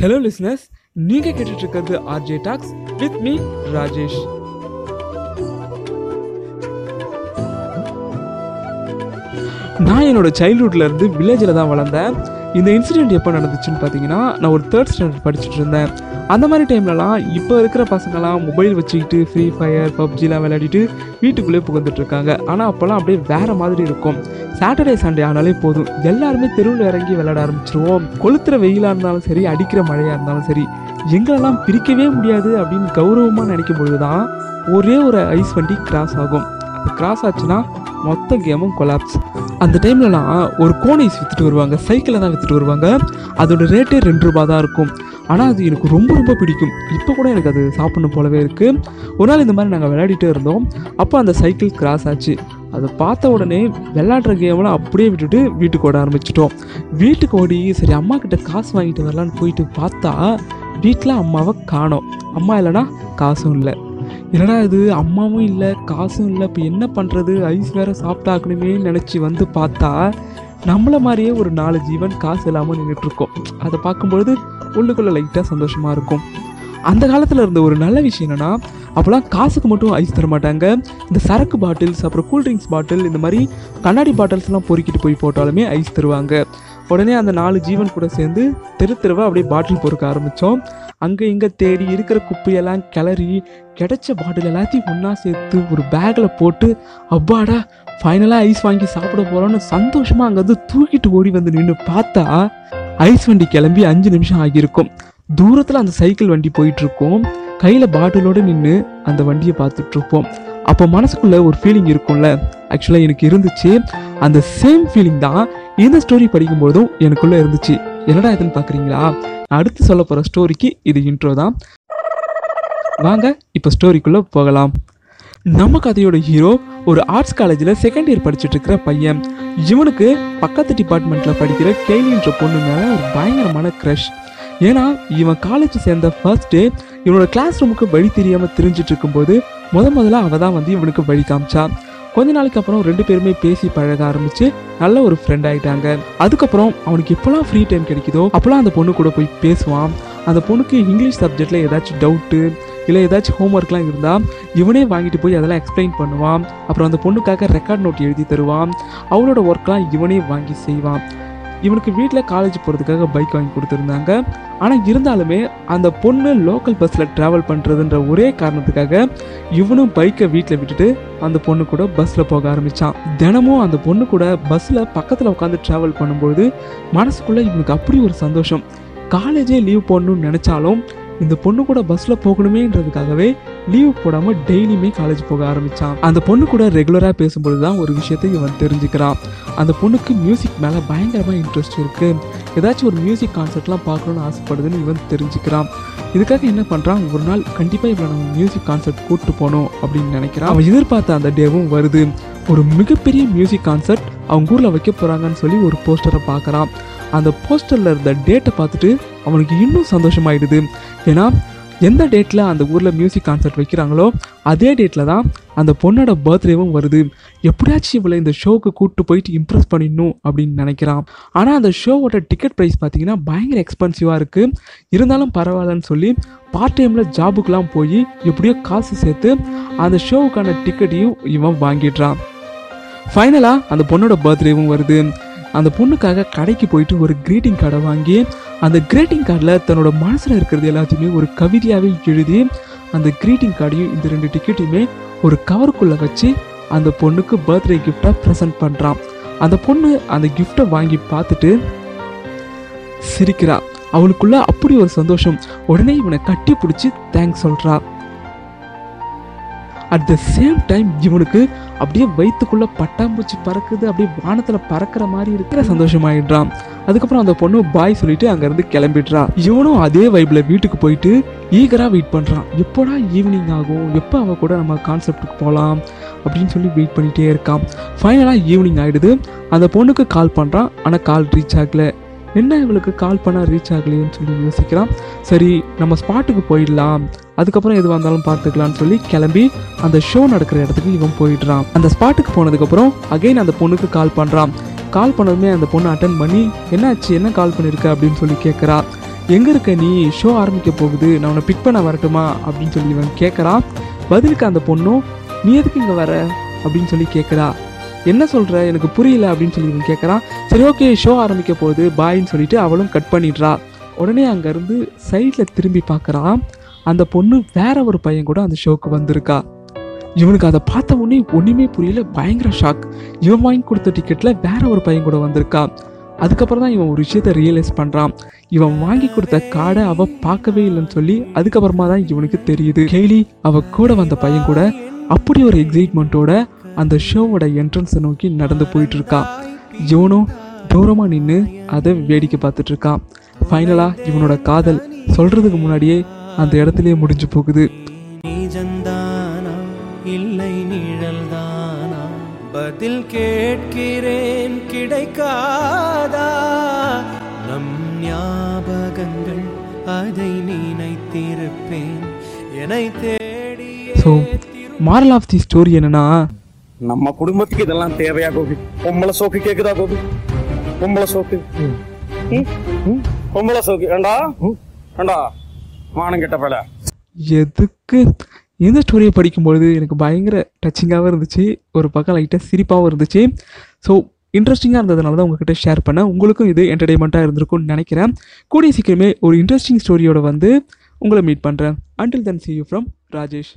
Hello listeners நீங்க கேட்டுட்டு இருக்கிறது RJ talks with me Rajesh நான் என்னோட சைல்ட்ஹுட்ல இருந்து வில்லேஜில் தான் வளர்ந்தேன். இந்த இன்சிடென்ட் எப்போ நடந்துச்சுன்னு பார்த்தீங்கன்னா நான் ஒரு தேர்ட் ஸ்டாண்டர்ட் படிச்சுட்டு இருந்தேன். அந்த மாதிரி டைம்லலாம் இப்போ இருக்கிற பசங்கலாம் மொபைல் வச்சுக்கிட்டு ஃப்ரீ ஃபயர் பப்ஜிலாம் விளையாடிட்டு வீட்டுக்குள்ளே புகுந்துட்டு இருக்காங்க ஆனால் அப்போல்லாம் அப்படியே வேற மாதிரி இருக்கும். சாட்டர்டே சண்டே ஆனாலே போதும். எல்லாருமே தெருவில் இறங்கி விளையாட ஆரம்பிச்சிருவோம். கொளுத்துற வெயிலாக இருந்தாலும் சரி அடிக்கிற மழையாக இருந்தாலும் சரி எங்களெல்லாம் பிரிக்கவே முடியாது அப்படின்னு கௌரவமாக நினைக்கும் பொழுது தான் ஒரே ஒரு ஐஸ் வண்டி கிராஸ் ஆகும். அது கிராஸ் ஆச்சுன்னா மொத்த கேமும் கொலாப்ஸ் அந்த டைம்லலாம் ஒரு கோன் ஐஸ் விற்றுட்டு வருவாங்க சைக்கிளில் தான் விற்றுட்டு வருவாங்க. அதோட ரேட்டே ரெண்டு ரூபா தான் இருக்கும். ஆனால் அது எனக்கு ரொம்ப ரொம்ப பிடிக்கும். இப்போ கூட எனக்கு அது சாப்பிடணும் போலவே இருக்குது ஒரு நாள் இந்த மாதிரி நாங்கள் விளையாடிட்டே இருந்தோம். அப்போ அந்த சைக்கிள் கிராஸ் ஆச்சு. அதை பார்த்த உடனே விளையாடுற கேம்லாம் அப்படியே விட்டுட்டு வீட்டுக்கு ஓட ஆரம்பிச்சிட்டோம். வீட்டுக்கு ஓடி சரி அம்மா கிட்ட காசு வாங்கிட்டு வரலான்னு போயிட்டு பார்த்தா வீட்டில் அம்மாவை காணோம். அம்மா இல்லைன்னா காசும் இல்லை. என்னடா இது அம்மாவும் இல்லை காசும் இல்லை இப்போ என்ன பண்ணுறது ஐஸ் வேற சாப்பிட்டாக்கணுமே நினச்சி வந்து பார்த்தா நம்மளை மாதிரியே ஒரு நாலு ஜீவன் காசு இல்லாமல் நின்றுட்டுருக்கோம் அதை பார்க்கும்பொழுது உள்ளுக்குள்ளே லைட்டாக சந்தோஷமாக இருக்கும். அந்த காலத்தில் இருந்த ஒரு நல்ல விஷயம் என்னென்னா அப்போலாம் காசுக்கு மட்டும் ஐஸ் தர மாட்டாங்க இந்த சரக்கு பாட்டில்ஸ் அப்புறம் கூல்ட்ரிங்க்ஸ் பாட்டில் இந்த மாதிரி கண்ணாடி பாட்டில்ஸ்லாம் பொறுக்கிட்டு போய் போட்டாலுமே ஐஸ் தருவாங்க. உடனே அந்த நாலு ஜீவன் கூட சேர்ந்து தெரு தெருவாக அப்படியே பாட்டில் பொறுக்க ஆரம்பித்தோம் அங்கே இங்கே தேடி இருக்கிற குப்பையெல்லாம் கிளறி கிடைச்ச பாட்டில் எல்லாத்தையும் ஒன்றா சேர்த்து ஒரு பேக்கில் போட்டு அப்பாடா ஃபைனலாக ஐஸ் வாங்கி சாப்பிட போகிறோன்னு சந்தோஷமாக அங்கேருந்து தூக்கிட்டு ஓடி வந்து நின்று பார்த்தா ஐஸ் வண்டி கிளம்பி அஞ்சு நிமிஷம் ஆகியிருக்கும். தூரத்தில் அந்த சைக்கிள் வண்டி போயிட்டுருக்கோம் இருக்கும். கையில் பாட்டிலோடு நின்று அந்த வண்டியை பார்த்துட்ருப்போம் அப்போ மனசுக்குள்ளே ஒரு ஃபீலிங் இருக்கும்ல. ஆக்சுவலாக எனக்கு இருந்துச்சு. அந்த சேம் ஃபீலிங் தான் இந்த ஸ்டோரி படிக்கும்போதும் எனக்குள்ளே இருந்துச்சு. என்னடா இதுன்னு பார்க்குறீங்களா அடுத்து சொல்ல போகிற ஸ்டோரிக்கு இது இன்ட்ரோ தான். வாங்க இப்போ ஸ்டோரிக்குள்ளே போகலாம். நம்ம கதையோட ஹீரோ ஒரு ஆர்ட்ஸ் காலேஜில் செகண்ட் இயர் படிச்சுட்டு இருக்கிற பையன். இவனுக்கு பக்கத்து டிபார்ட்மெண்ட்டில் படிக்கிற கேலின்ற பொண்ணு மேலே ஒரு பயங்கரமான க்ரஷ் ஏன்னா இவன் காலேஜ் சேர்ந்த ஃபர்ஸ்ட் டே இவனோட கிளாஸ் ரூமுக்கு வழி தெரியாமல் தெரிஞ்சிட்டு இருக்கும்போது முத முதல்ல அவள் தான் வந்து இவனுக்கு வழி காமிச்சா. கொஞ்ச நாளைக்கு அப்புறம் ரெண்டு பேருமே பேசி பழக ஆரம்பிச்சு நல்ல ஒரு ஃப்ரெண்ட் ஆகிட்டாங்க அதுக்கப்புறம் அவனுக்கு எப்போல்லாம் ஃப்ரீ டைம் கிடைக்குதோ அப்போல்லாம் அந்த பொண்ணு கூட போய் பேசுவான். அந்த பொண்ணுக்கு இங்கிலீஷ் சப்ஜெக்டில் ஏதாச்சும் டவுட்டு இல்லை ஏதாச்சும் ஹோம்ஒர்க்லாம் இருந்தால் இவனே வாங்கிட்டு போய் அதெல்லாம் எக்ஸ்பிளைன் பண்ணுவான். அப்புறம் அந்த பொண்ணுக்காக ரெக்கார்ட் நோட் எழுதி தருவான். அவளோட ஒர்க்லாம் இவனே வாங்கி செய்வான். இவனுக்கு வீட்டில் காலேஜ் போகிறதுக்காக பைக் வாங்கி கொடுத்துருந்தாங்க. ஆனால் இருந்தாலுமே அந்த பொண்ணு லோக்கல் பஸ்ஸில் ட்ராவல் பண்ணுறதுன்ற ஒரே காரணத்துக்காக இவனும் பைக்கை வீட்டில் விட்டுட்டு அந்த பொண்ணு கூட பஸ்ஸில் போக ஆரம்பித்தான் தினமும் அந்த பொண்ணு கூட பஸ்ஸில் பக்கத்தில் உட்காந்து ட்ராவல் பண்ணும்போது மனசுக்குள்ளே இவனுக்கு அப்படி ஒரு சந்தோஷம். காலேஜே லீவ் போடணும்னு நினச்சாலும் இந்த பொண்ணு கூட பஸ்ஸில் போகணுமேன்றதுக்காகவே லீவ் போடாமல் டெய்லியுமே காலேஜ் போக ஆரம்பித்தான் அந்த பொண்ணு கூட ரெகுலராக பேசும்பொழுது தான் ஒரு விஷயத்தை இவன் தெரிஞ்சுக்கிறான். அந்த பொண்ணுக்கு மியூசிக் மேலே பயங்கரமாக இன்ட்ரெஸ்ட் இருக்குது ஏதாச்சும் ஒரு மியூசிக் கான்சர்ட்லாம் பார்க்கணுன்னு ஆசைப்படுதுன்னு இவன் தெரிஞ்சுக்கிறான். இதுக்காக என்ன பண்ணுறான் ஒரு நாள் கண்டிப்பாக இவளை நம்ம மியூசிக் கான்சர்ட் கூப்பிட்டு போகணும் அப்படின்னு நினைக்கிறான். அவன் எதிர்பார்த்த அந்த டேவும் வருது. ஒரு மிகப்பெரிய மியூசிக் கான்சர்ட் அவங்க ஊரில் வைக்க போகிறாங்கன்னு சொல்லி ஒரு போஸ்டரை பார்க்குறான். அந்த போஸ்டரில் இருந்த டேட்டை பார்த்துட்டு அவனுக்கு இன்னும் சந்தோஷமாயிடுது. ஏன்னா எந்த டேட்டில் அந்த ஊரில் மியூசிக் கான்சர்ட் வைக்கிறாங்களோ அதே டேட்டில் தான் அந்த பொண்ணோட பர்த்டேவும் வருது. எப்படியாச்சும் இவளை இந்த ஷோவுக்கு கூப்பிட்டு போயிட்டு இம்ப்ரெஸ் பண்ணிடணும் அப்படின்னு நினைக்கிறான். ஆனால் அந்த ஷோவோட டிக்கெட் ப்ரைஸ் பார்த்தீங்கன்னா பயங்கர எக்ஸ்பென்சிவாக இருக்குது இருந்தாலும் பரவாயில்லன்னு சொல்லி பார்ட் டைமில் ஜாபுக்கெலாம் போய் எப்படியோ காசு சேர்த்து அந்த ஷோவுக்கான டிக்கெட்டையும் இவன் வாங்கிடுறான். ஃபைனலாக அந்த பொண்ணோட பர்த்டேவும் வருது. அந்த பொண்ணுக்காக கடைக்கு போயிட்டு ஒரு க்ரீட்டிங் கார்டை வாங்கி அந்த க்ரீட்டிங் கார்டில் தன்னோட மனசில் இருக்கிறது எல்லாத்தையுமே ஒரு கவிதையாகவே எழுதி அந்த க்ரீட்டிங் கார்டையும் இந்த ரெண்டு டிக்கெட்டையுமே ஒரு கவருக்குள்ளே வச்சு அந்த பொண்ணுக்கு பர்த்டே கிஃப்டாக ப்ரெசென்ட் பண்ணுறான் அந்த பொண்ணு அந்த கிஃப்டை வாங்கி பார்த்துட்டு சிரிக்கிறா. அவளுக்குள்ள அப்படி ஒரு சந்தோஷம். உடனே இவனை கட்டி பிடிச்சி தேங்க்ஸ் சொல்கிறா அட் த சேம் டைம் இவனுக்கு அப்படியே வயிற்றுக்குள்ளே பட்டாம்பூச்சி பறக்குது அப்படியே வானத்தில் பறக்கிற மாதிரி இருக்கிற சந்தோஷமாயிடுறான். அதுக்கப்புறம் அந்த பொண்ணு பாய் சொல்லிட்டு அங்கேருந்து கிளம்பிடுறா. இவனும் அதே வைப்பில் வீட்டுக்கு போயிட்டு ஈகராக வெயிட் பண்ணுறான் எப்போடா ஈவினிங் ஆகும்? எப்போ அவள் கூட நம்ம கான்செப்டுக்கு போகலாம் அப்படின்னு சொல்லி வெயிட் பண்ணிகிட்டே இருக்கான். ஃபைனலாக ஈவினிங் ஆகிடுது அந்த பொண்ணுக்கு கால் பண்ணுறான் ஆனால் கால் ரீச் ஆகலை. என்ன இவளுக்கு கால் பண்ணால் ரீச் ஆகலையேன்னு சொல்லி யோசிக்கிறான். சரி நம்ம ஸ்பாட்டுக்கு போயிடலாம். அதுக்கப்புறம் எதுவாக இருந்தாலும் பார்த்துக்கலாம்னு சொல்லி கிளம்பி அந்த ஷோ நடக்கிற இடத்துக்கு இவன் போயிடுறான். அந்த ஸ்பாட்டுக்கு போனதுக்கப்புறம் அகைன் அந்த பொண்ணுக்கு கால் பண்ணுறான் கால் பண்ணதுமே அந்த பொண்ணு அட்டன் பண்ணி என்னாச்சு? என்ன கால் பண்ணியிருக்க அப்படின்னு சொல்லி கேட்குறா எங்கே இருக்க நீ? ஷோ ஆரம்பிக்க போகுது. நான் உன்னை பிக் பண்ண வரட்டுமா? அப்படின்னு சொல்லி இவன் கேட்குறான் பதிலுக்கு அந்த பொண்ணும் நீ எதுக்கு இங்கே வர? அப்படின்னு சொல்லி கேட்குறா என்ன சொல்கிற எனக்கு புரியல அப்படின்னு சொல்லி இவன் கேட்குறான் சரி ஓகே ஷோ ஆரம்பிக்க போகுது. பாய்ன்னு சொல்லிட்டு அவளும் கட் பண்ணிடுறா. உடனே அங்கேருந்து சைடில் திரும்பி பார்க்குறான் அந்த பொண்ணு வேற ஒரு பையன் கூட அந்த ஷோக்கு வந்திருக்கா. இவனுக்கு அதை பார்த்த உடனே ஒன்றுமே புரியல. பயங்கர ஷாக் இவன் வாங்கி கொடுத்த டிக்கெட்டில் வேற ஒரு பையன் கூட வந்திருக்கா. அதுக்கப்புறம் தான் இவன் ஒரு விஷயத்த ரியலைஸ் பண்ணுறான் இவன் வாங்கி கொடுத்த கார்டை அவள் பார்க்கவே இல்லைன்னு சொல்லி அதுக்கப்புறமா தான் இவனுக்கு தெரியுது. கேலி அவள் கூட வந்த பையன் கூட அப்படி ஒரு எக்ஸைட்மெண்ட்டோட அந்த ஷோவோட என்ட்ரன்ஸை நோக்கி நடந்து போயிட்டு இருக்கா இவனும் தூரமாக நின்று அதை வேடிக்கை பார்த்துட்டு இருக்கான் ஃபைனலாக இவனோட காதல் சொல்கிறதுக்கு முன்னாடியே அந்த இடத்துலயே முடிஞ்சு போகுது. இல்லை நிழல்தானா? பதில் கேட்கிறேன் கிடைக்காதா? நம் ஞாபகங்கள் அதை நினைத்திருப்பேன். என்னை தேடி so moral of the story என்னன்னா நம்ம குடும்பத்துக்கு இதெல்லாம் தேவையா கோபி? பொம்பளை சோக்கு கேக்குதா கோபி? பொம்பளை சோக்கு? பொம்பளை சோக்கு. ஏண்டா? ஏண்டா? மானம் கெட்ட பல எதுக்கு? இந்த ஸ்டோரியை படிக்கும்பொழுது எனக்கு பயங்கர டச்சிங்காகவும் இருந்துச்சு. ஒரு பக்கம் லைட்டாக சிரிப்பாகவும் இருந்துச்சு. ஸோ இன்ட்ரெஸ்டிங்காக இருந்ததுனால தான் உங்ககிட்ட ஷேர் பண்ணேன். உங்களுக்கும் இது என்டர்டைன்மெண்ட்டாக இருந்திருக்கும்னு நினைக்கிறேன். கூடிய சீக்கிரமே ஒரு இன்ட்ரெஸ்டிங் ஸ்டோரியோட வந்து உங்களை மீட் பண்ணுறேன் until then see you from Rajesh